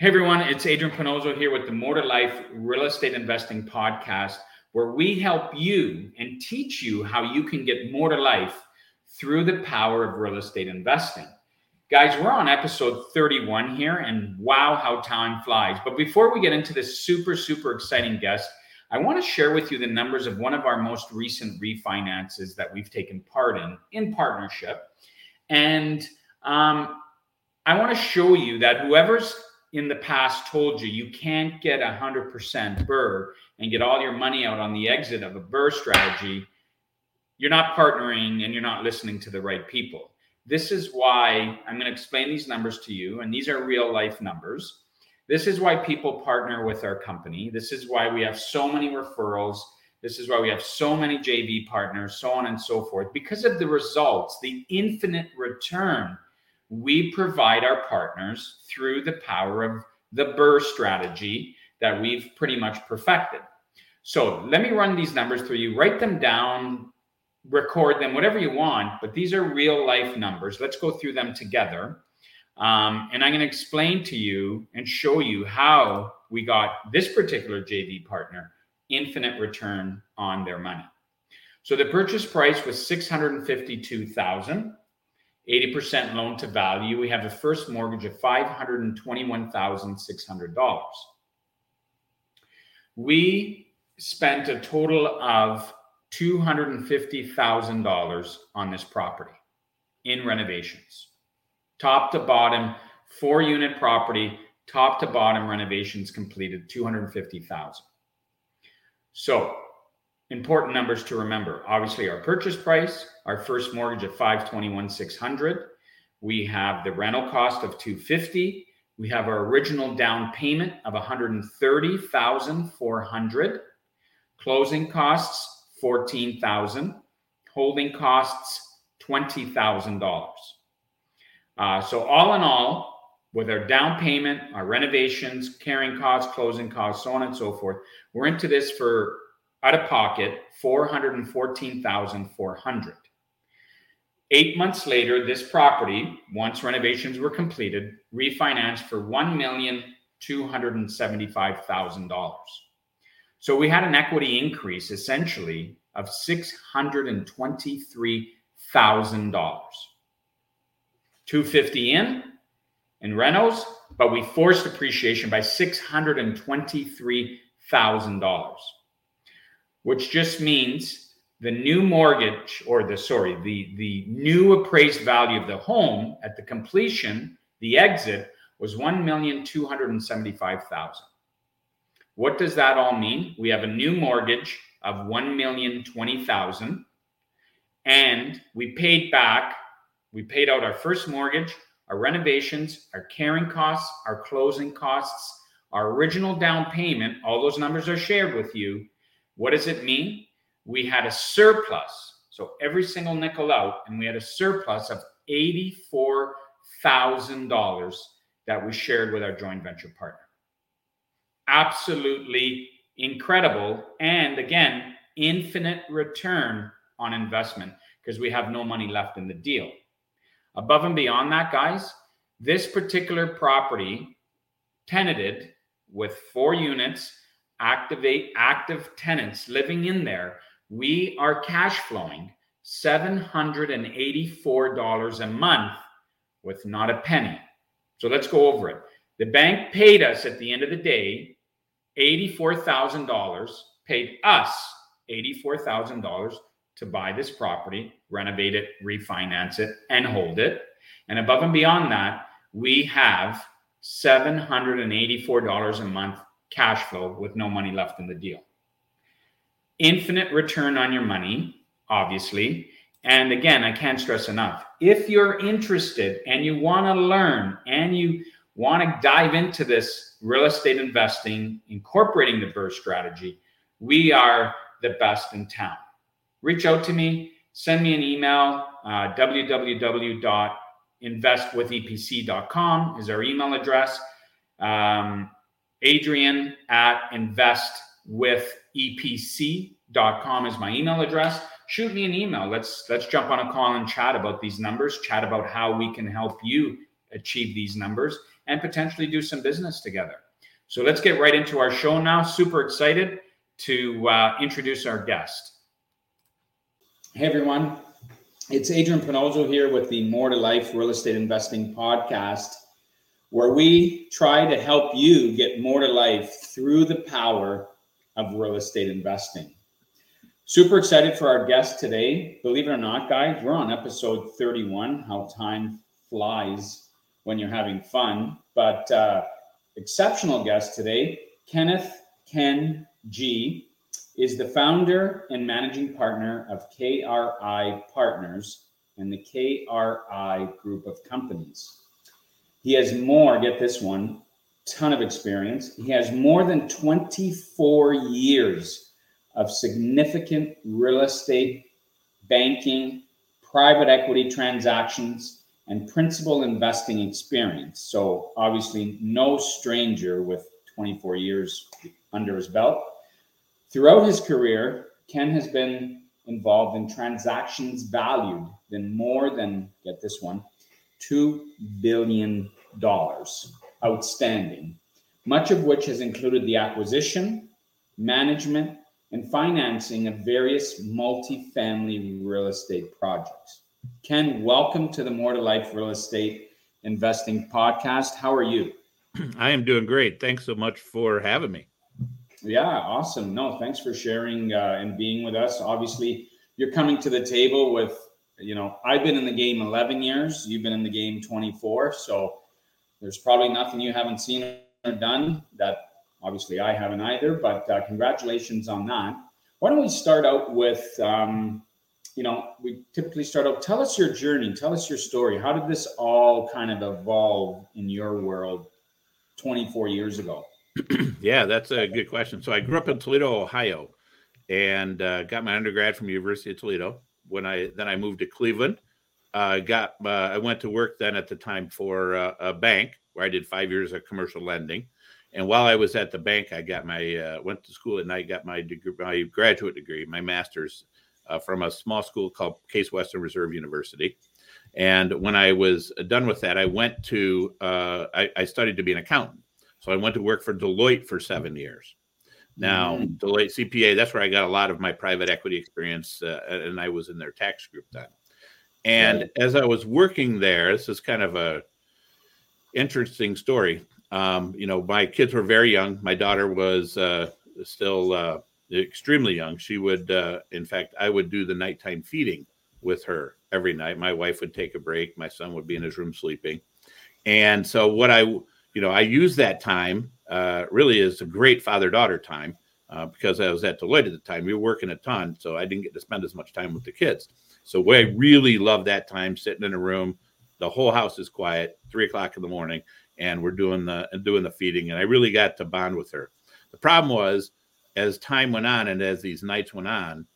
Hey everyone, it's Adrian Panozzo here with the More to Life Real Estate Investing Podcast, where we help you and teach you how you can get more to life through the power of real estate investing. Guys, we're on episode 31 here, and wow, how time flies. But before we get into this super, super exciting guest, I want to share with you the numbers of one of our most recent refinances that we've taken part in, in partnership. And um, I want to show you that whoever's in the past told you you can't get 100% BRRRR and get all your money out on the exit of a BRRRR strategy, you're not partnering and you're not listening to the right people. This is why I'm going to explain these numbers to you, and these are real life numbers. This is why people partner with our company. This is why we have so many referrals. This is why we have so many JV partners, so on and so forth, because of the results, the infinite return we provide our partners through the power of the BRRRR strategy that we've pretty much perfected. So let me run these numbers through you, write them down, record them, whatever you want, but these are real life numbers. Let's go through them together. Um, and I'm going to explain to you and show you how we got this particular JV partner infinite return on their money. So the purchase price was 652,000. 80% loan to value. We have a first mortgage of $521,600. We spent a total of $250,000 on this property in renovations. Top to bottom, four unit property, top to bottom renovations completed 250,000. So important numbers to remember. Obviously, our purchase price, our first mortgage of 521 600. We have the rental cost of 250. We have our original down payment of 130,400. Closing costs 14,000. Holding costs $20,000. Uh, so all in all, with our down payment, our renovations, carrying costs, closing costs, so on and so forth, we're into this for out of pocket 414,400. Eight months later, this property, once renovations were completed, refinanced for $1,275,000. So we had an equity increase essentially of $623,000. 250 in in renos, but we forced appreciation by $623,000 which just means the new mortgage or the sorry the the new appraised value of the home at the completion the exit was 1,275,000 what does that all mean? We have a new mortgage of 1,020,000 and we paid back we paid out our first mortgage our renovations our carrying costs our closing costs our original down payment all those numbers are shared with you what does it mean? We had a surplus. So every single nickel out, and we had a surplus of $84,000 that we shared with our joint venture partner. Absolutely incredible. And again, infinite return on investment because we have no money left in the deal. Above and beyond that, guys, this particular property tenanted with four units activate active tenants living in there, we are cash flowing $784 a month with not a penny. So let's go over it. The bank paid us at the end of the day $84,000, paid us $84,000 to buy this property, renovate it, refinance it, and hold it. And above and beyond that, we have $784 a month cash flow with no money left in the deal. Infinite return on your money, obviously. And again, I can't stress enough if you're interested and you want to learn and you want to dive into this real estate investing, incorporating the BRRRR strategy, we are the best in town. Reach out to me, send me an email. Uh, www.investwithepc.com is our email address. Um, Adrian at investwithepc.com is my email address. Shoot me an email. Let's let's jump on a call and chat about these numbers, chat about how we can help you achieve these numbers. and potentially do some business together. So let's get right into our show now. Super excited to uh, introduce our guest. Hey, everyone. It's Adrian Panozzo here with the More to Life Real Estate Investing Podcast, where we try to help you get more to life through the power of real estate investing. Super excited for our guest today. Believe it or not, guys, we're on episode 31. How time flies when you're having fun. But uh, exceptional guest today, Kenneth Ken Gee is the founder and managing partner of KRI Partners and the KRI group of companies. He has more, get this one, ton of experience. He has more than 24 years of significant real estate, banking, private equity transactions, and principal investing experience. So, obviously, no stranger with 24 years under his belt. Throughout his career, Ken has been involved in transactions valued than more than, get this one, $2 billion outstanding, much of which has included the acquisition, management, and financing of various multifamily real estate projects. Ken, welcome to the More to Life Real Estate Investing Podcast. How are you? I am doing great. Thanks so much for having me. Yeah, awesome. No, thanks for sharing uh, and being with us. Obviously, you're coming to the table with, you know, I've been in the game 11 years, you've been in the game 24. So there's probably nothing you haven't seen or done that Obviously, I haven't either, but uh, congratulations on that. Why don't we start out with, um, you know, we typically start out, tell us your journey, tell us your story. How did this all kind of evolve in your world 24 years ago? yeah, that's a good question. So I grew up in Toledo, Ohio, and uh, got my undergrad from University of Toledo. When I then I moved to Cleveland, uh, got uh, I went to work then at the time for uh, a bank where I did five years of commercial lending. And while I was at the bank, I got my uh, went to school at night, got my degree, my graduate degree, my master's uh, from a small school called Case Western Reserve University. And when I was done with that, I went to uh, I, I, studied to be an accountant. So I went to work for Deloitte for seven years. Now mm-hmm. Deloitte CPA, that's where I got a lot of my private equity experience, uh, and I was in their tax group then. And right. as I was working there, this is kind of a interesting story. Um, you know, my kids were very young. My daughter was uh, still uh, extremely young. She would, uh, in fact, I would do the nighttime feeding with her every night. My wife would take a break. My son would be in his room sleeping. And so, what I, you know, I use that time uh, really is a great father daughter time uh, because I was at Deloitte at the time. We were working a ton, so I didn't get to spend as much time with the kids. So, I really love that time sitting in a room. The whole house is quiet, three o'clock in the morning, and we're doing the doing the feeding and i really got to bond with her the problem was as time went on and as these nights went on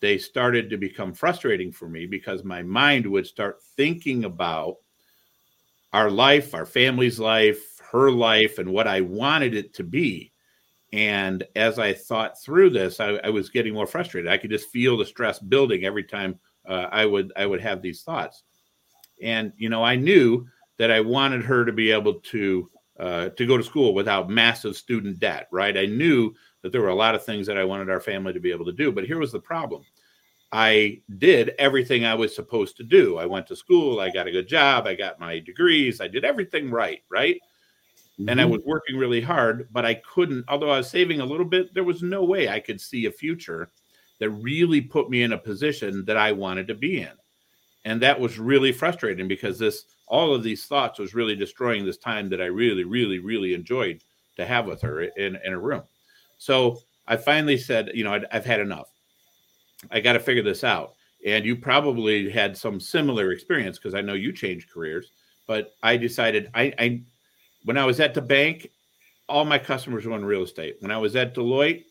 they started to become frustrating for me because my mind would start thinking about our life our family's life her life and what i wanted it to be and as i thought through this i, I was getting more frustrated i could just feel the stress building every time uh, i would i would have these thoughts and you know i knew that I wanted her to be able to uh, to go to school without massive student debt. Right? I knew that there were a lot of things that I wanted our family to be able to do, but here was the problem. I did everything I was supposed to do. I went to school, I got a good job, I got my degrees, I did everything right, right? Mm-hmm. And I mm-hmm. was working really hard, but I couldn't, although I was saving a little bit, there was no way I could see a future that really put me in a position that I wanted to be in. And that was really frustrating because this all of these thoughts was really destroying this time that I really, really, really enjoyed to have with her in, in a room. So I finally said, you know, i have had enough. I got to figure this out. And you probably had some similar experience because I know you changed careers. But I decided I, I, when I was at the bank, all my customers were in real estate. When I was at Deloitte,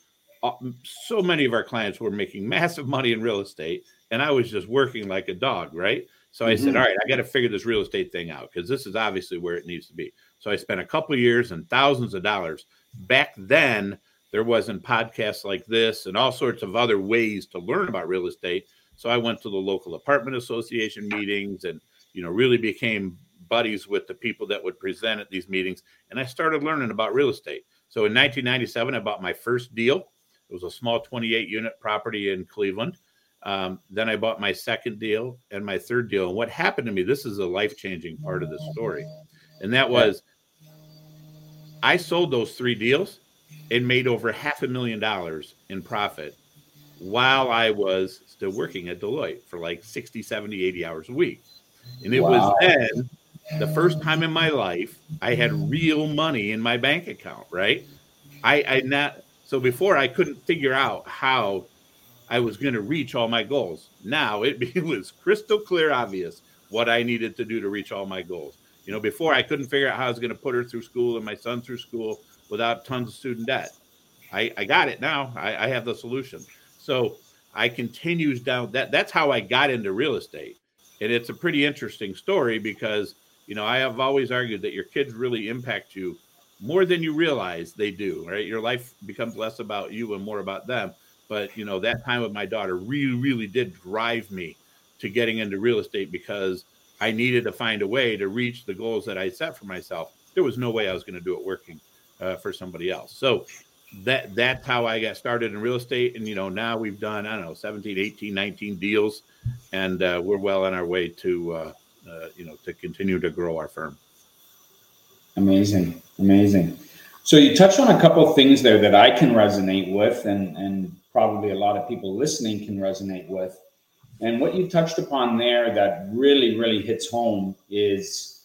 so many of our clients were making massive money in real estate, and I was just working like a dog, right? So I mm-hmm. said, all right, I got to figure this real estate thing out because this is obviously where it needs to be. So I spent a couple years and thousands of dollars. Back then, there wasn't podcasts like this and all sorts of other ways to learn about real estate. So I went to the local apartment association meetings and you know really became buddies with the people that would present at these meetings, and I started learning about real estate. So in 1997, I bought my first deal. It was a small 28 unit property in Cleveland. Um, then I bought my second deal and my third deal. And what happened to me, this is a life changing part of the story. And that was I sold those three deals and made over half a million dollars in profit while I was still working at Deloitte for like 60, 70, 80 hours a week. And it wow. was then the first time in my life I had real money in my bank account, right? I, I not so before I couldn't figure out how I was going to reach all my goals. Now it, it was crystal clear obvious what I needed to do to reach all my goals. You know, before I couldn't figure out how I was going to put her through school and my son through school without tons of student debt. I, I got it now. I, I have the solution. So I continues down that. That's how I got into real estate. And it's a pretty interesting story because, you know, I have always argued that your kids really impact you more than you realize they do, right? Your life becomes less about you and more about them. But, you know, that time with my daughter really, really did drive me to getting into real estate because I needed to find a way to reach the goals that I set for myself. There was no way I was going to do it working uh, for somebody else. So that that's how I got started in real estate. And, you know, now we've done, I don't know, 17, 18, 19 deals, and uh, we're well on our way to, uh, uh, you know, to continue to grow our firm. Amazing. Amazing. So you touched on a couple of things there that I can resonate with and, and probably a lot of people listening can resonate with. And what you touched upon there that really, really hits home is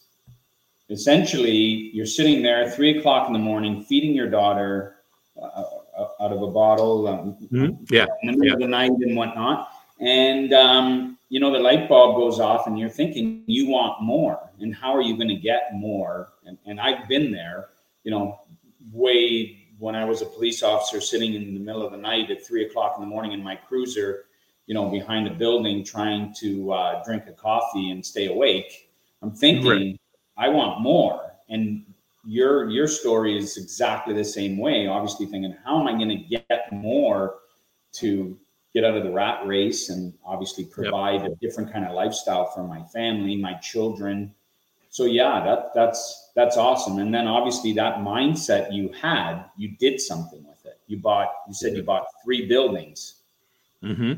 essentially you're sitting there three o'clock in the morning feeding your daughter uh, uh out of a bottle um, mm-hmm. yeah. in the middle yeah. of the night and whatnot. And, um, you know, the light bulb goes off and you're thinking you want more. And how are you going to get more? And, and I've been there, you know, way when I was a police officer sitting in the middle of the night at three o'clock in the morning in my cruiser, you know, behind a building trying to uh, drink a coffee and stay awake. I'm thinking, right. I want more. And your your story is exactly the same way. Obviously, thinking, how am I going to get more to get out of the rat race and obviously provide yep. a different kind of lifestyle for my family, my children. So yeah, that that's that's awesome. And then obviously that mindset you had, you did something with it. You bought, you said you bought three buildings. Mm-hmm.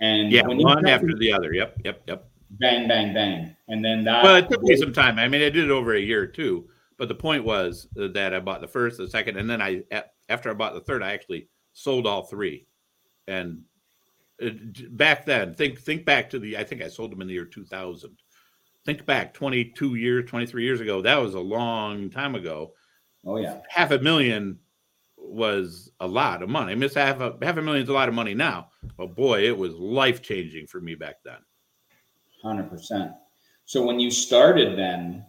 And yeah, one after the other. Yep, yep, yep. Bang, bang, bang. And then that. Well, it took me some time. I mean, I did it over a year too. But the point was that I bought the first, the second, and then I after I bought the third, I actually sold all three. And uh, back then, think think back to the. I think I sold them in the year 2000 think back 22 years, 23 years ago. That was a long time ago. Oh yeah, half a million was a lot of money. I mean, half a half a million is a lot of money now, but boy, it was life changing for me back then. Hundred percent. So when you started, then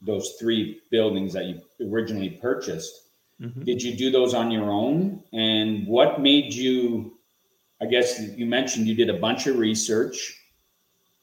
those three buildings that you originally purchased, mm-hmm. did you do those on your own? And what made you? I guess you mentioned you did a bunch of research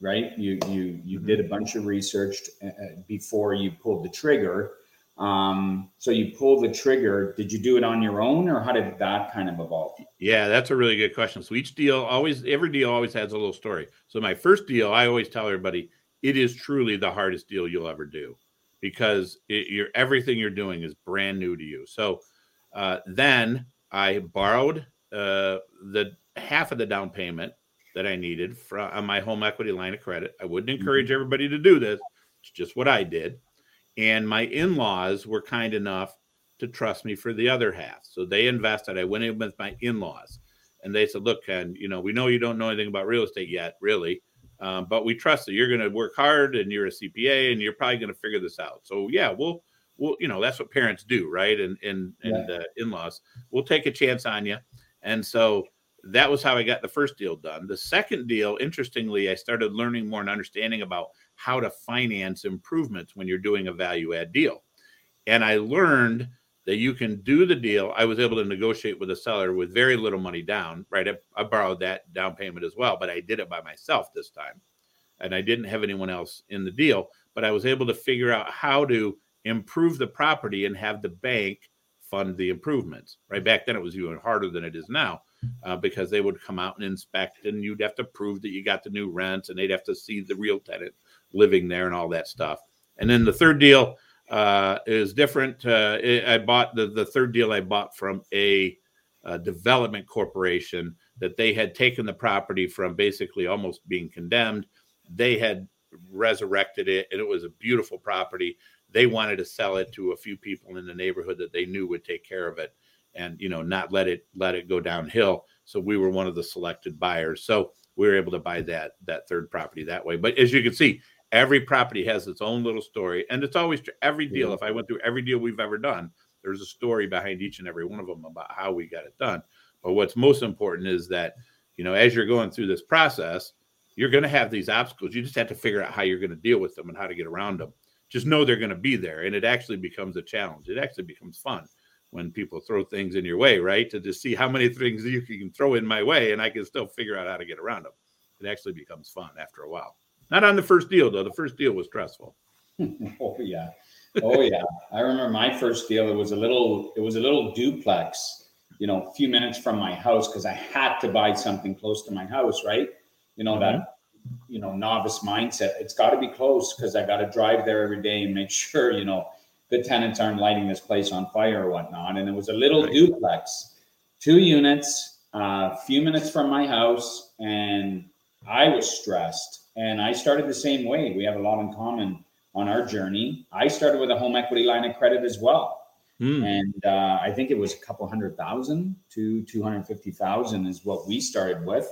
right? You you you mm-hmm. did a bunch of research uh, uh, before you pulled the trigger. Um, so you pulled the trigger. Did you do it on your own, or how did that kind of evolve? Yeah, that's a really good question. So each deal always, every deal always has a little story. So my first deal, I always tell everybody, it is truly the hardest deal you'll ever do because it, you're everything you're doing is brand new to you. So uh, then I borrowed uh, the half of the down payment that I needed from on my home equity line of credit. I wouldn't mm-hmm. encourage everybody to do this. It's just what I did. And my in-laws were kind enough to trust me for the other half. So they invested. I went in with my in-laws and they said, look, Ken, you know, we know you don't know anything about real estate yet, really. Um, but we trust that you're going to work hard and you're a CPA and you're probably going to figure this out. So yeah, we'll, we'll, you know, that's what parents do, right? And and and yeah. uh, in-laws, we'll take a chance on you. And so that was how I got the first deal done. The second deal, interestingly, I started learning more and understanding about how to finance improvements when you're doing a value add deal. And I learned that you can do the deal. I was able to negotiate with a seller with very little money down, right? I, I borrowed that down payment as well, but I did it by myself this time. And I didn't have anyone else in the deal, but I was able to figure out how to improve the property and have the bank fund the improvements. Right back then, it was even harder than it is now uh, because they would come out and inspect, and you'd have to prove that you got the new rents, and they'd have to see the real tenant living there and all that stuff. And then the third deal uh, is different. Uh, I bought the, the third deal I bought from a, a, development corporation that they had taken the property from basically almost being condemned. They had resurrected it, and it was a beautiful property. They wanted to sell it to a few people in the neighborhood that they knew would take care of it, and you know not let it let it go downhill. So we were one of the selected buyers. So we were able to buy that that third property that way. But as you can see, every property has its own little story, and it's always every deal. If I went through every deal we've ever done, there's a story behind each and every one of them about how we got it done. But what's most important is that you know as you're going through this process, you're going to have these obstacles. You just have to figure out how you're going to deal with them and how to get around them. Just know they're going to be there, and it actually becomes a challenge. It actually becomes fun when people throw things in your way, right? To just see how many things you can throw in my way, and I can still figure out how to get around them. It actually becomes fun after a while. Not on the first deal though. The first deal was stressful. oh yeah, oh yeah. I remember my first deal. It was a little. It was a little duplex. You know, a few minutes from my house because I had to buy something close to my house. Right. You know mm-hmm. that. You know, novice mindset. It's got to be close because I got to drive there every day and make sure you know the tenants aren't lighting this place on fire or whatnot. And it was a little right. duplex, two units, a uh, few minutes from my house, and I was stressed and I started the same way. We have a lot in common on our journey. I started with a home equity line of credit as well. Mm. And uh, I think it was a couple hundred thousand to 250,000 is what we started with.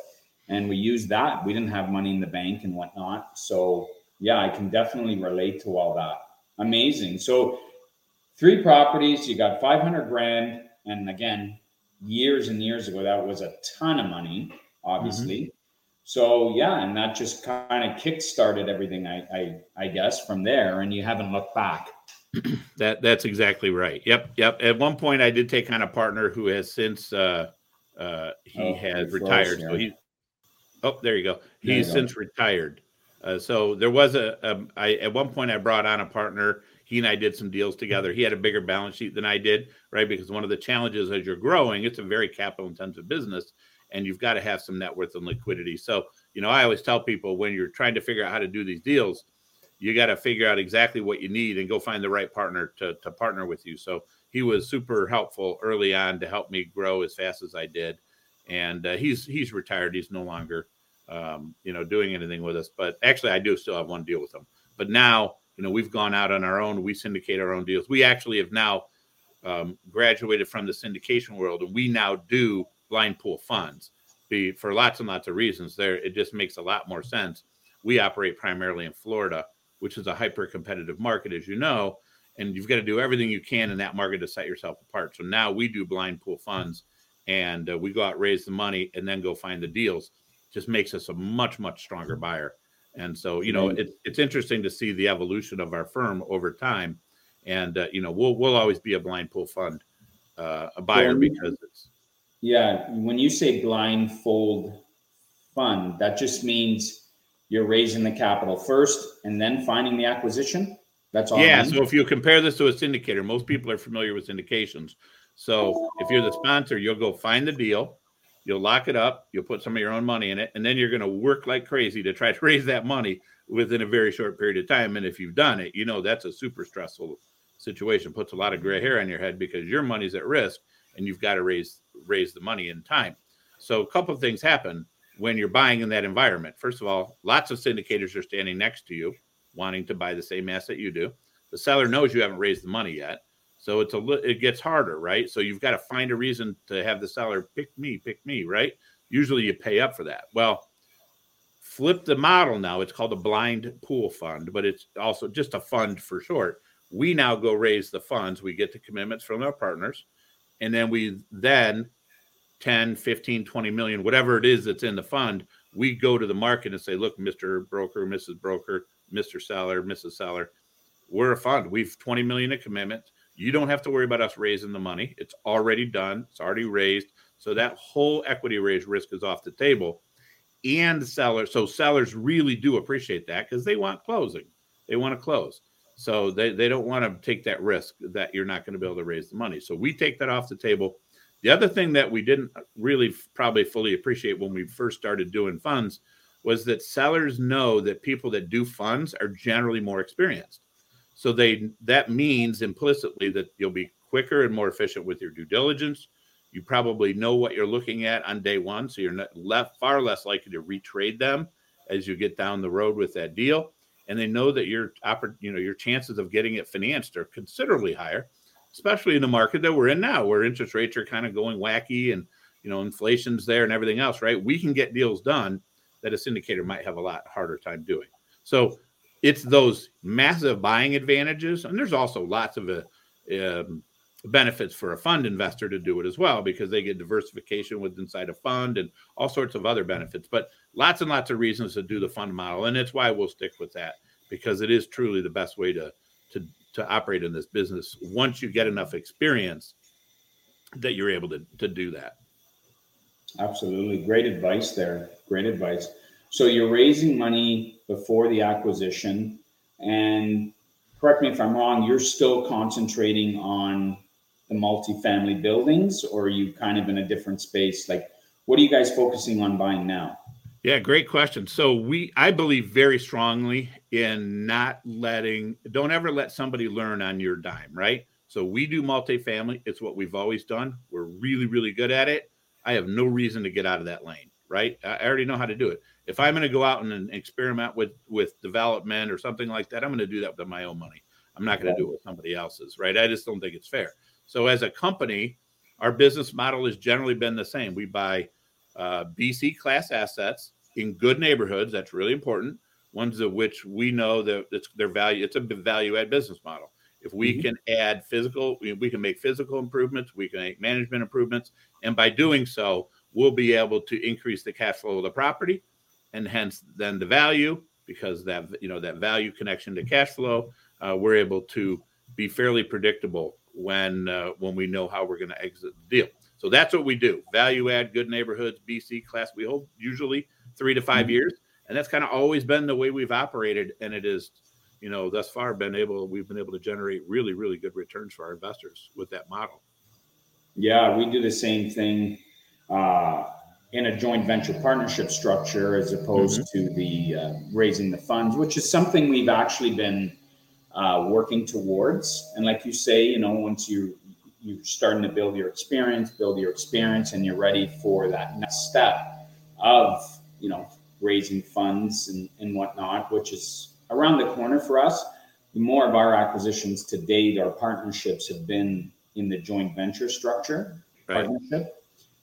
And we used that. We didn't have money in the bank and whatnot. So, yeah, I can definitely relate to all that. Amazing. So, three properties, you got 500 grand. And again, years and years ago, that was a ton of money, obviously. Mm-hmm. So yeah, and that just kind of kick-started everything. I, I I guess from there, and you haven't looked back. that that's exactly right. Yep, yep. At one point, I did take on a partner who has since uh, uh, he oh, has retired. So he, oh, there you go. He's since retired. Uh, so there was a, a I at one point I brought on a partner. He and I did some deals together. He had a bigger balance sheet than I did, right? Because one of the challenges as you're growing, it's a very capital intensive business and you've got to have some net worth and liquidity. So, you know, I always tell people when you're trying to figure out how to do these deals, you got to figure out exactly what you need and go find the right partner to, to partner with you. So he was super helpful early on to help me grow as fast as I did. And uh, he's he's retired. He's no longer, um, you know, doing anything with us. But actually, I do still have one deal with them. But now, you know, we've gone out on our own. We syndicate our own deals. We actually have now um, graduated from the syndication world, and we now do blind pool funds be for lots and lots of reasons there it just makes a lot more sense we operate primarily in florida which is a hyper competitive market as you know and you've got to do everything you can in that market to set yourself apart so now we do blind pool funds and uh, we go out raise the money and then go find the deals just makes us a much much stronger buyer and so you know it, it's interesting to see the evolution of our firm over time and uh, you know we'll we'll always be a blind pool fund uh, a buyer because it's yeah, when you say blind pool fund, that just means you're raising the capital first and then finding the acquisition. That's all. Yeah. So if you compare this to a syndicator, most people are familiar with syndications. So if you're the sponsor, you'll go find the deal, you'll lock it up, you'll put some of your own money in it, and then you're going to work like crazy to try to raise that money within a very short period of time. And if you've done it, you know that's a super stressful situation. Puts a lot of gray hair on your head because your money's at risk and you've got to raise raise the money in time. So a couple of things happen when you're buying in that environment. First of all, lots of syndicators are standing next to you, wanting to buy the same asset you do. The seller knows you haven't raised the money yet, so it's a it gets harder, right? So you've got to find a reason to have the seller pick me, pick me, right? Usually you pay up for that. Well, flip the model now. It's called a blind pool fund, but it's also just a fund for short. We now go raise the funds. We get the commitments from our partners and then we then 10 15 20 million whatever it is that's in the fund we go to the market and say look mr broker mrs broker mr seller mrs seller we're a fund we've 20 million in commitment you don't have to worry about us raising the money it's already done it's already raised so that whole equity raise risk is off the table and sellers so sellers really do appreciate that because they want closing they want to close so they, they don't want to take that risk that you're not going to be able to raise the money. So we take that off the table. The other thing that we didn't really probably fully appreciate when we first started doing funds was that sellers know that people that do funds are generally more experienced. So they that means implicitly that you'll be quicker and more efficient with your due diligence. You probably know what you're looking at on day one, so you're not left far less likely to retrade them as you get down the road with that deal. And they know that your you know your chances of getting it financed are considerably higher, especially in the market that we're in now, where interest rates are kind of going wacky and you know inflation's there and everything else. Right? We can get deals done that a syndicator might have a lot harder time doing. So it's those massive buying advantages, and there's also lots of uh, um, benefits for a fund investor to do it as well because they get diversification with inside a fund and all sorts of other benefits. But lots and lots of reasons to do the fund model, and it's why we'll stick with that because it is truly the best way to to to operate in this business once you get enough experience that you're able to to do that. Absolutely, great advice there. Great advice. So you're raising money before the acquisition, and correct me if I'm wrong. You're still concentrating on the multifamily buildings, or are you kind of in a different space? Like, what are you guys focusing on buying now? Yeah, great question. So we I believe very strongly in not letting don't ever let somebody learn on your dime, right? So we do multifamily. It's what we've always done. We're really, really good at it. I have no reason to get out of that lane, right? I already know how to do it if I'm going to go out and experiment with with development or something like that, I'm going to do that with my own money. I'm not going to do it with somebody else's, right? I just don't think it's fair. So as a company, our business model has generally been the same. We buy uh, BC class assets in good neighborhoods. That's really important. Ones of which we know that it's their value. It's a value add business model. If we mm-hmm. can add physical, we can make physical improvements. We can make management improvements, and by doing so, we'll be able to increase the cash flow of the property and hence then the value because that you know that value connection to cash flow uh, we're able to be fairly predictable when uh, when we know how we're going to exit the deal. So that's what we do. Value add good neighborhoods bc class we hold usually three to 5 mm-hmm. years and that's kind of always been the way we've operated and it is you know thus far been able we've been able to generate really really good returns for our investors with that model. Yeah we do the same thing uh, in a joint venture partnership structure as opposed mm-hmm. to the uh, raising the funds, which is something we've actually been uh, working towards. And like you say, you know, once you you're starting to build your experience, build your experience, and you're ready for that next step of you know raising funds and, and whatnot, which is around the corner for us. The more of our acquisitions to date, our partnerships have been in the joint venture structure right. partnership.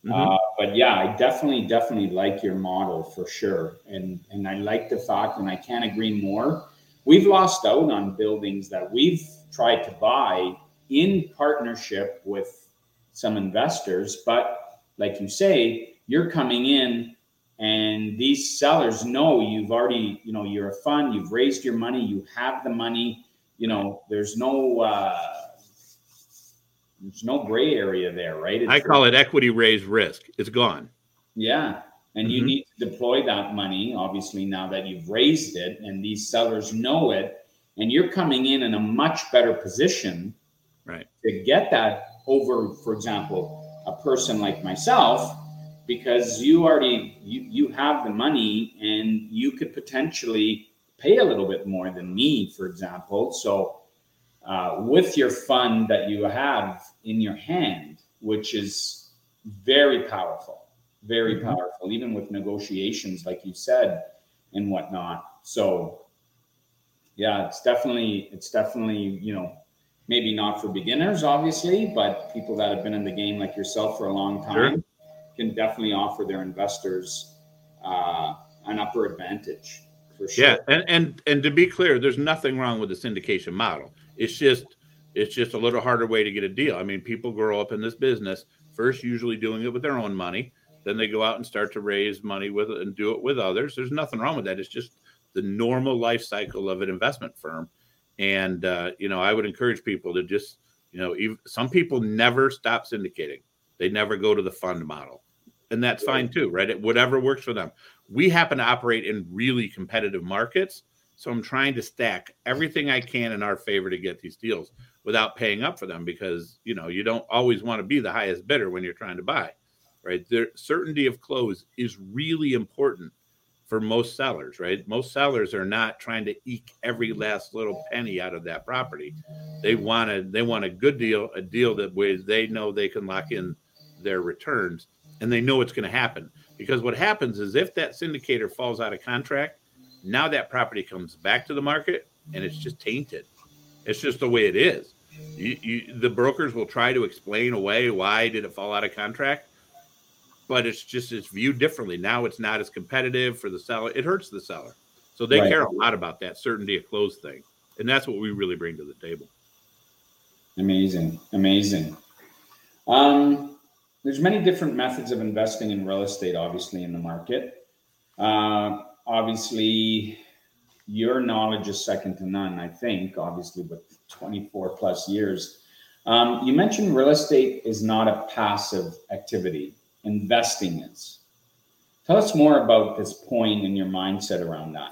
Mm-hmm. Uh, but yeah, I definitely, definitely like your model for sure, and and I like the fact, and I can't agree more. We've lost out on buildings that we've tried to buy in partnership with some investors, but like you say, you're coming in, and these sellers know you've already, you know, you're a fund, you've raised your money, you have the money, you know, there's no. Uh, there's no gray area there, right? It's I call it equity raised risk. It's gone. Yeah. And mm-hmm. you need to deploy that money, obviously, now that you've raised it and these sellers know it, and you're coming in in a much better position right. to get that over, for example, a person like myself, because you already you you have the money and you could potentially pay a little bit more than me, for example. So uh, with your fund that you have in your hand, which is very powerful, very mm-hmm. powerful, even with negotiations, like you said, and whatnot. So, yeah, it's definitely, it's definitely, you know, maybe not for beginners, obviously, but people that have been in the game like yourself for a long time sure. can definitely offer their investors uh, an upper advantage. For sure. Yeah, and, and and to be clear, there's nothing wrong with the syndication model it's just it's just a little harder way to get a deal. I mean, people grow up in this business first, usually doing it with their own money. Then they go out and start to raise money with it and do it with others. There's nothing wrong with that. It's just the normal life cycle of an investment firm. And uh, you know, I would encourage people to just, you know, even, some people never stop syndicating. They never go to the fund model, and that's fine too, right? Whatever works for them. We happen to operate in really competitive markets, so I'm trying to stack everything I can in our favor to get these deals without paying up for them because you know you don't always want to be the highest bidder when you're trying to buy, right? The certainty of close is really important for most sellers, right? Most sellers are not trying to eke every last little penny out of that property. They want a they want a good deal, a deal that way they know they can lock in their returns and they know it's going to happen. Because what happens is if that syndicator falls out of contract, now that property comes back to the market and it's just tainted. It's just the way it is. You, you, the brokers will try to explain away why did it fall out of contract but it's just it's viewed differently. Now it's not as competitive for the seller. It hurts the seller. So they right. care a lot about that certainty of close thing. And that's what we really bring to the table. Amazing. Amazing. Um, there's many different methods of investing in real estate, obviously, in the market. Uh, obviously, your knowledge is second to none, I think, obviously, with 24 plus years. Um, you mentioned real estate is not a passive activity investing is. Tell us more about this point and your mindset around that.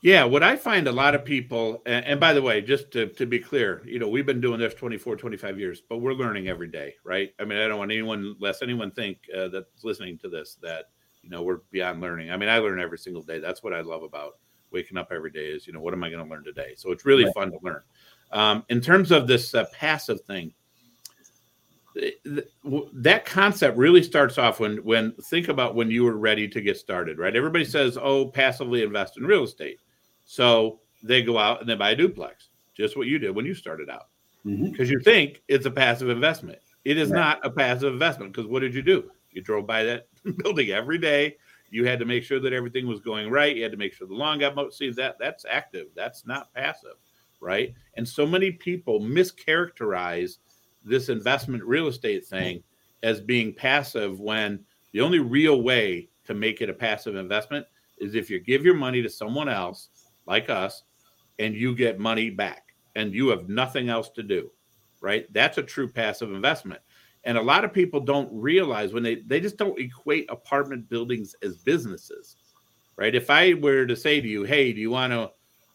Yeah, what I find a lot of people, and, by the way, just to, to be clear, you know, we've been doing this 24, 25 years, but we're learning every day, right? I mean, I don't want anyone, less anyone think uh, that's listening to this that, you know, we're beyond learning. I mean, I learn every single day. That's what I love about waking up every day is, you know, what am I going to learn today? So it's really right. fun to learn. Um, in terms of this uh, passive thing, that concept really starts off when when think about when you were ready to get started right everybody says oh passively invest in real estate so they go out and they buy a duplex just what you did when you started out because mm-hmm. you think it's a passive investment it is not a passive investment because what did you do you drove by that building every day. You had to make sure that everything was going right. You had to make sure the lawn got mowed. See that that's active. That's not passive right? And so many people mischaracterize this investment real estate thing as being passive when the only real way to make it a passive investment is if you give your money to someone else like us and you get money back and you have nothing else to do right? That's a true passive investment and a lot of people don't realize when they they just don't equate apartment buildings as businesses right if i were to say to you hey do you want to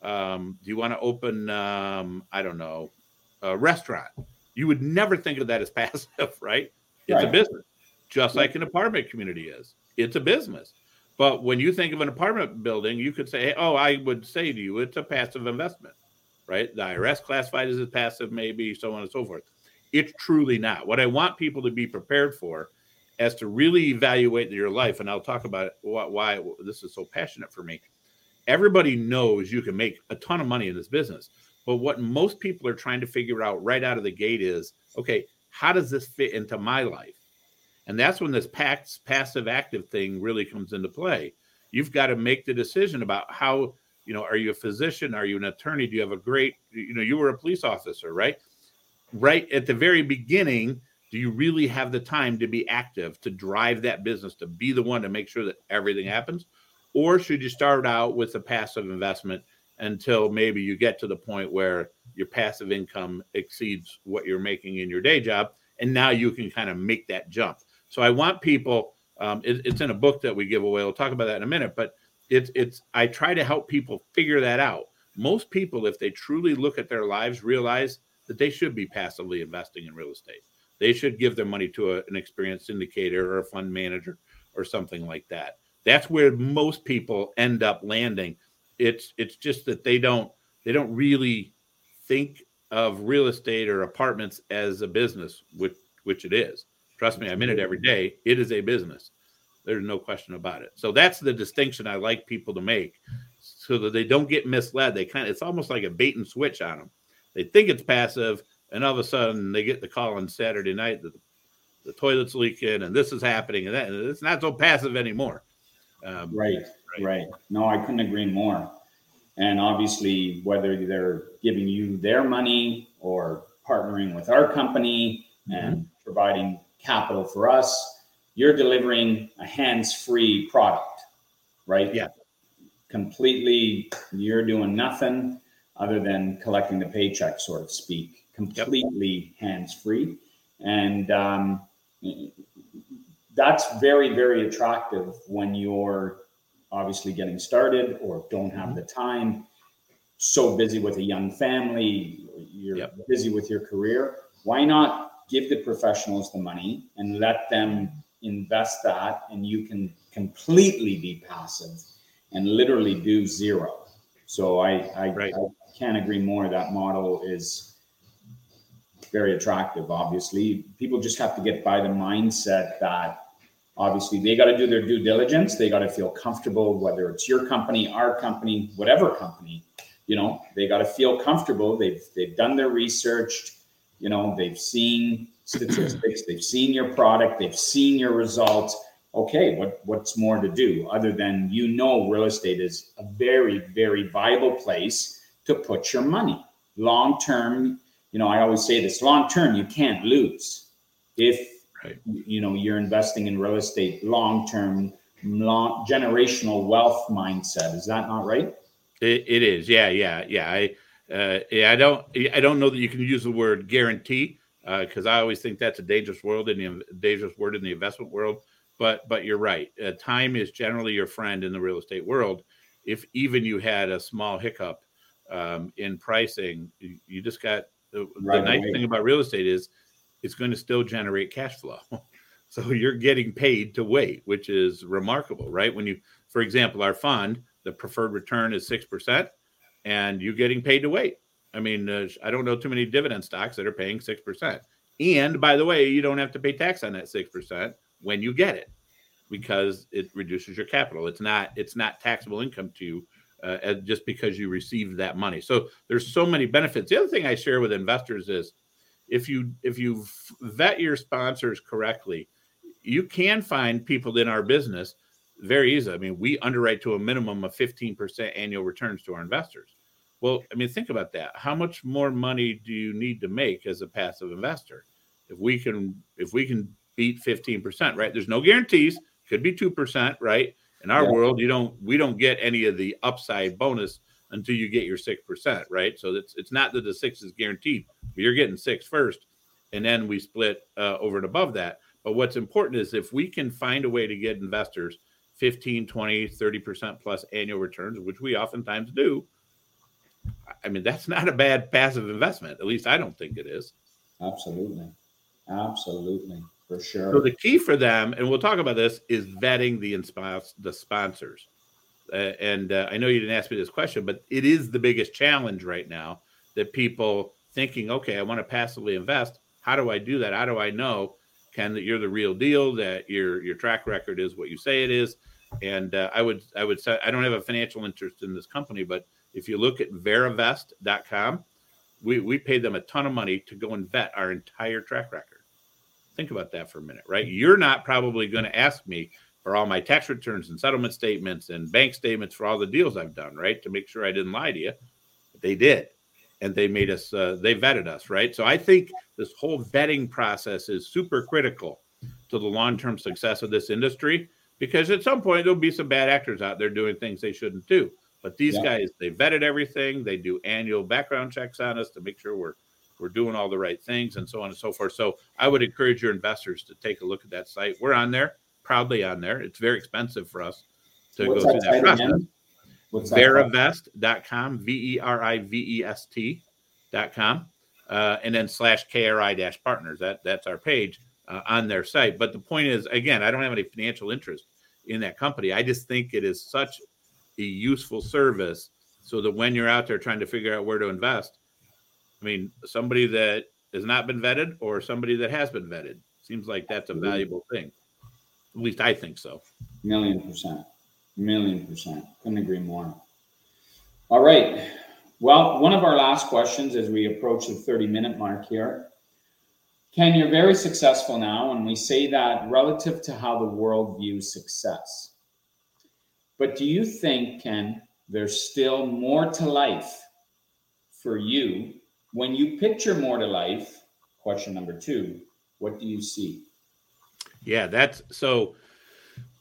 um, do you want to open um, i don't know a restaurant you would never think of that as passive, right? It's right. a business, just like an apartment community is. It's a business. But when you think of an apartment building, you could say, oh, I would say to you, it's a passive investment, right? The IRS classified as a passive, maybe, so on and so forth. It's truly not. What I want people to be prepared for as to really evaluate your life, and I'll talk about why this is so passionate for me. Everybody knows you can make a ton of money in this business. But what most people are trying to figure out right out of the gate is okay, how does this fit into my life? And that's when this pass, passive active thing really comes into play. You've got to make the decision about how, you know, are you a physician? Are you an attorney? Do you have a great, you know, you were a police officer, right? Right at the very beginning, do you really have the time to be active, to drive that business, to be the one to make sure that everything happens? Or should you start out with a passive investment until maybe you get to the point where your passive income exceeds what you're making in your day job and now you can kind of make that jump? So i want people um, it, it's in a book that we give away. We'll talk about that in a minute but it's it's i try to help people figure that out. Most people if they truly look at their lives realize that they should be passively investing in real estate they should give their money to a, an experienced syndicator or a fund manager or something like that that's where most people end up landing it's it's just that they don't they don't really think of real estate or apartments as a business, which which it is. Trust me, I'm in it every day. It is a business. There's no question about it. So that's the distinction I like people to make, so that they don't get misled. They kind of it's almost like a bait and switch on them. They think it's passive, and all of a sudden they get the call on Saturday night that the toilet's leaking and this is happening, and that and it's not so passive anymore. Um, right. Right. No, I couldn't agree more. And obviously, whether they're giving you their money or partnering with our company mm-hmm. and providing capital for us, you're delivering a hands-free product, right? Yeah. Completely, you're doing nothing other than collecting the paycheck, so to speak. Completely yep. hands-free, and um, that's very, very attractive when you're obviously getting started or don't have mm-hmm. the time, so busy with a young family, you're yep. busy with your career. Why not give the professionals the money and let them invest that and you can completely be passive and literally do zero. So I I, Right. I can't agree more. That model is very attractive. Obviously, people just have to get by the mindset that obviously they got to do their due diligence. They got to feel comfortable, whether it's your company, our company, whatever company. You know, they got to feel comfortable. They've they've done their research. You know, they've seen statistics. they've seen your product. They've seen your results. Okay, what what's more to do other than you know real estate is a very very viable place to put your money long term. You know, I always say this: long term, you can't lose if Right. you know you're investing in real estate long term long generational wealth mindset is that not right It, it is, yeah, yeah, yeah. I, uh, yeah, I don't, I don't know that you can use the word guarantee because I always think that's a dangerous world in the dangerous word in the investment world. But, but you're right. Uh, time is generally your friend in the real estate world. If even you had a small hiccup um, in pricing, you, you just got the, Right the nice thing about real estate is it's going to still generate cash flow. so you're getting paid to wait, which is remarkable, right? When you, for example, our fund, the preferred return is 6%, and you're getting paid to wait. I mean, uh, I don't know too many dividend stocks that are paying 6%. And by the way, you don't have to pay tax on that 6% when you get it because it reduces your capital. It's not it's not taxable income to you uh, just because you received that money. So there's so many benefits. The other thing I share with investors is if you if you vet your sponsors correctly, you can find people in our business very easy. I mean, we underwrite to a minimum of 15% annual returns to our investors. Well, I mean, think about that. How much more money do you need to make as a passive investor? If we can if we can beat 15%, right? There's no guarantees, could be 2%, right? In our Yeah. world, you don't we don't get any of the upside bonus until you get your 6%, right? So it's it's not that the 6 is guaranteed. But you're getting 6 first and then we split uh, over and above that. But what's important is if we can find a way to get investors 15, 20, 30% plus annual returns, which we oftentimes do, I mean, that's not a bad passive investment. At least I don't think it is. absolutely absolutely for So the key for them, and we'll talk about this, is vetting the the sponsors. Uh, and uh, I know you didn't ask me this question, but it is the biggest challenge right now that people thinking, okay, I want to passively invest. How do I do that? How do I know, Ken, that you're the real deal, that your your track record is what you say it is? And uh, I would I would say I don't have a financial interest in this company, but if you look at verivest.com, we we paid them a ton of money to go and vet our entire track record. Think about that for a minute, right? You're not probably going to ask me for all my tax returns and settlement statements and bank statements for all the deals I've done, right? To make sure I didn't lie to you. But they did. And they made us, uh, they vetted us, right? So I think this whole vetting process is super critical to the long term success of this industry because at some point there'll be some bad actors out there doing things they shouldn't do. But these Yeah. guys, they vetted everything. They do annual background checks on us to make sure we're we're doing all the right things and so on and so forth. So I would encourage your investors to take a look at that site. We're on there, proudly on there. It's very expensive for us to what's go through that process. again what's? Verivest.com, V E R I V E S T.com, uh, and then slash KRI dash partners. That, that's our page uh, on their site. But the point is, again, I don't have any financial interest in that company. I just think it is such a useful service so that when you're out there trying to figure out where to invest, I mean, somebody that has not been vetted or somebody that has been vetted seems like that's a valuable thing. At least I think so. Million percent. Million percent. Couldn't agree more. All right. Well, one of our last questions as we approach the 30 minute mark here. Ken, you're very successful now, and we say that relative to how the world views success. But do you think, Ken, there's still more to life for you when you picture more to life? Question number two What do you see? Yeah, that's so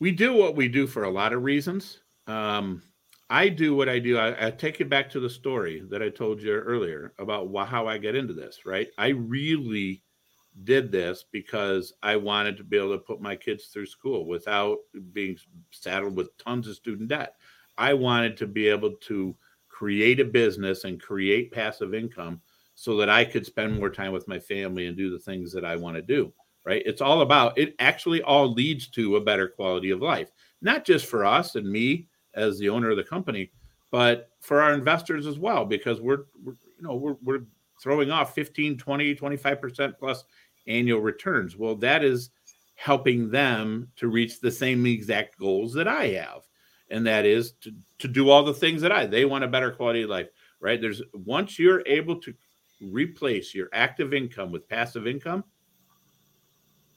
we do what we do for a lot of reasons. Um, I do what I do. I, I take it back to the story that I told you earlier about wh- how I get into this, right? I really did this because I wanted to be able to put my kids through school without being saddled with tons of student debt. I wanted to be able to create a business and create passive income so that I could spend more time with my family and do the things that I want to do right? It's all about it, actually, all leads to a better quality of life, not just for us and me as the owner of the company, but for our investors as well, because we're, we're you know, we're, we're throwing off 15, 20, 25% plus annual returns. Well, that is helping them to reach the same exact goals that I have. And that is to, to do all the things that I, they want a better quality of life, right? There's once you're able to replace your active income with passive income,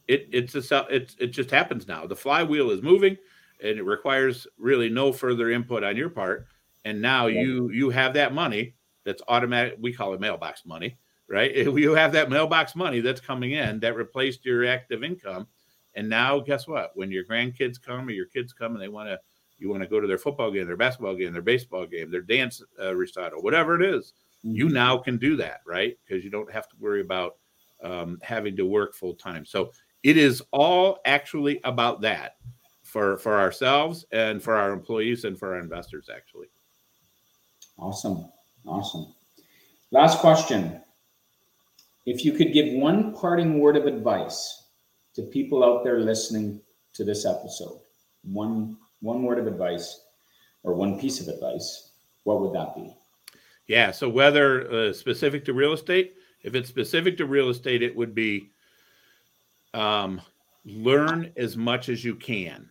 it it's a it's it just happens now. The flywheel is moving and it requires really no further input on your part. And now you you have that money that's automatic. We call it mailbox money, right? You have that mailbox money that's coming in that replaced your active income. And now, guess what? When your grandkids come or your kids come and they want to, you want to go to their football game, their basketball game, their baseball game, their dance uh, recital, whatever it is, you now can do that, right? Because you don't have to worry about um, having to work full time. So it is all actually about that for for ourselves and for our employees and for our investors. Actually, awesome, awesome. Last question: If you could give one parting word of advice to people out there listening to this episode, one one word of advice or one piece of advice, what would that be? Yeah. So whether uh, specific to real estate, if it's specific to real estate, it would be um, learn as much as you can.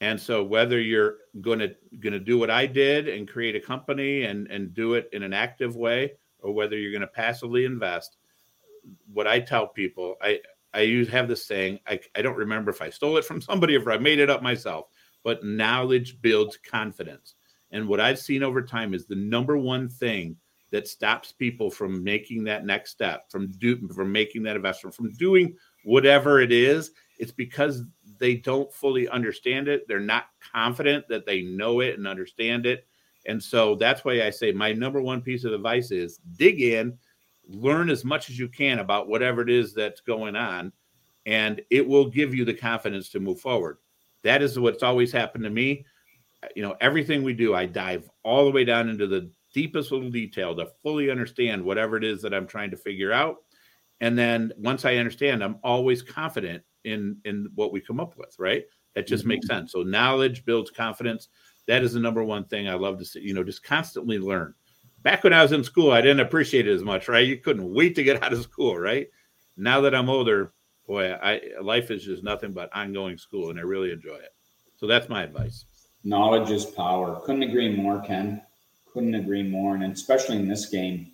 And so whether you're going to going to do what I did and create a company and and do it in an active way, or whether you're going to passively invest, what I tell people, I I use have this saying. I, I don't remember if I stole it from somebody or if I made it up myself, but knowledge builds confidence. And what I've seen over time is the number one thing that stops people from making that next step, from do from making that investment, from doing whatever it is, it's because they don't fully understand it. They're not confident that they know it and understand it. And so that's why I say my number one piece of advice is dig in, learn as much as you can about whatever it is that's going on, and it will give you the confidence to move forward. That is what's always happened to me you know, everything we do, I dive all the way down into the deepest little detail to fully understand whatever it is that I'm trying to figure out. And then once I understand, I'm always confident in in what we come up with, right? That just mm-hmm. makes sense. So knowledge builds confidence. That is the number one thing I love to see, you know, just constantly learn. Back when I was in school, I didn't appreciate it as much, right? You couldn't wait to get out of school, right? Now that I'm older, boy, I life is just nothing but ongoing school and I really enjoy it. So that's my advice knowledge is power. Couldn't agree more, Ken. Couldn't agree more. And especially in this game,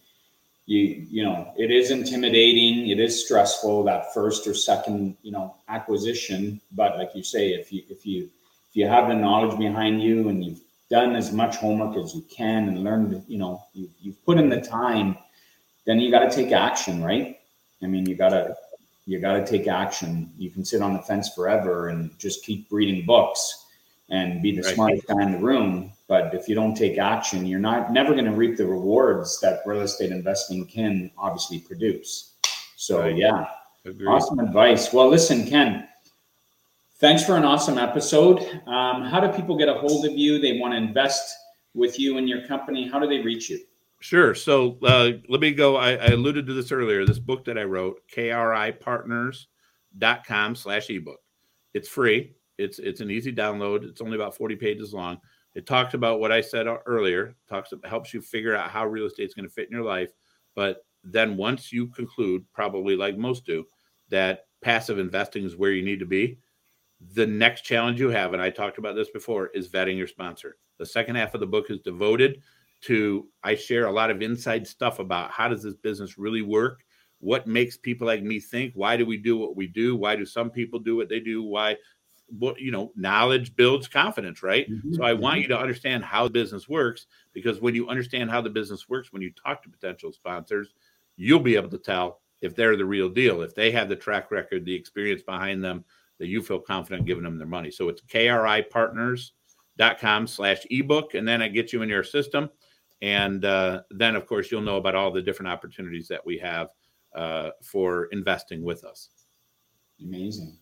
you you know, it is intimidating, it is stressful that first or second, you know, acquisition. But like you say, if you if you if you have the knowledge behind you and you've done as much homework as you can and learned, you know, you, you've put in the time, then you got to take action, right? I mean, you got to you got to take action. You can sit on the fence forever and just keep reading books and be the right. smartest guy in the room. But if you don't take action, you're not never going to reap the rewards that real estate investing can obviously produce. So right. yeah, Agreed. awesome advice. Well, listen, Ken. Thanks for an awesome episode. Um, how do people get a hold of you? They want to invest with you and your company. How do they reach you? Sure. So uh, let me go. I, I, alluded to this earlier. This book that I wrote, kripartners.com slash ebook. It's free. It's it's an easy download. It's only about 40 pages long. It talks about what I said earlier. Talks helps you figure out how real estate is going to fit in your life. But then once you conclude, probably like most do, that passive investing is where you need to be, the next challenge you have, and I talked about this before, is vetting your sponsor. The second half of the book is devoted to I share a lot of inside stuff about how does this business really work? What makes people like me think? Why do we do what we do? Why do some people do what they do? Why you know knowledge builds confidence right? Mm-hmm. so i want mm-hmm. you to understand how the business works because when you understand how the business works when you talk to potential sponsors you'll be able to tell if they're the real deal if they have the track record the experience behind them that you feel confident giving them their money. So it's kripartners.com slash ebook and then it gets you in your system. And uh, then of course you'll know about all the different opportunities that we have uh, for investing with us. Amazing.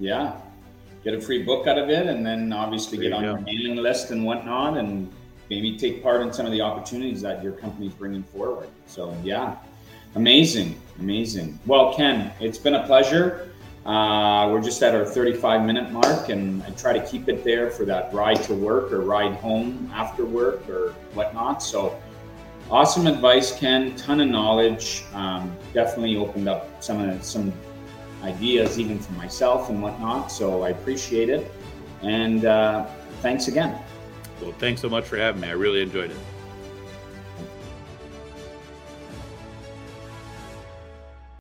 Yeah get a free book out of it, and then obviously there get you on go. your mailing list and whatnot, and maybe take part in some of the opportunities that your company's bringing forward. So yeah, amazing, amazing. Well, Ken, it's been a pleasure. Uh, we're just at our 35 minute mark, and I try to keep it there for that ride to work or ride home after work or whatnot. So, awesome advice, Ken. Ton of knowledge. Um, definitely opened up some of some ideas, even for myself and whatnot. So, I appreciate it. And uh, thanks again. Well, thanks so much for having me. I really enjoyed it.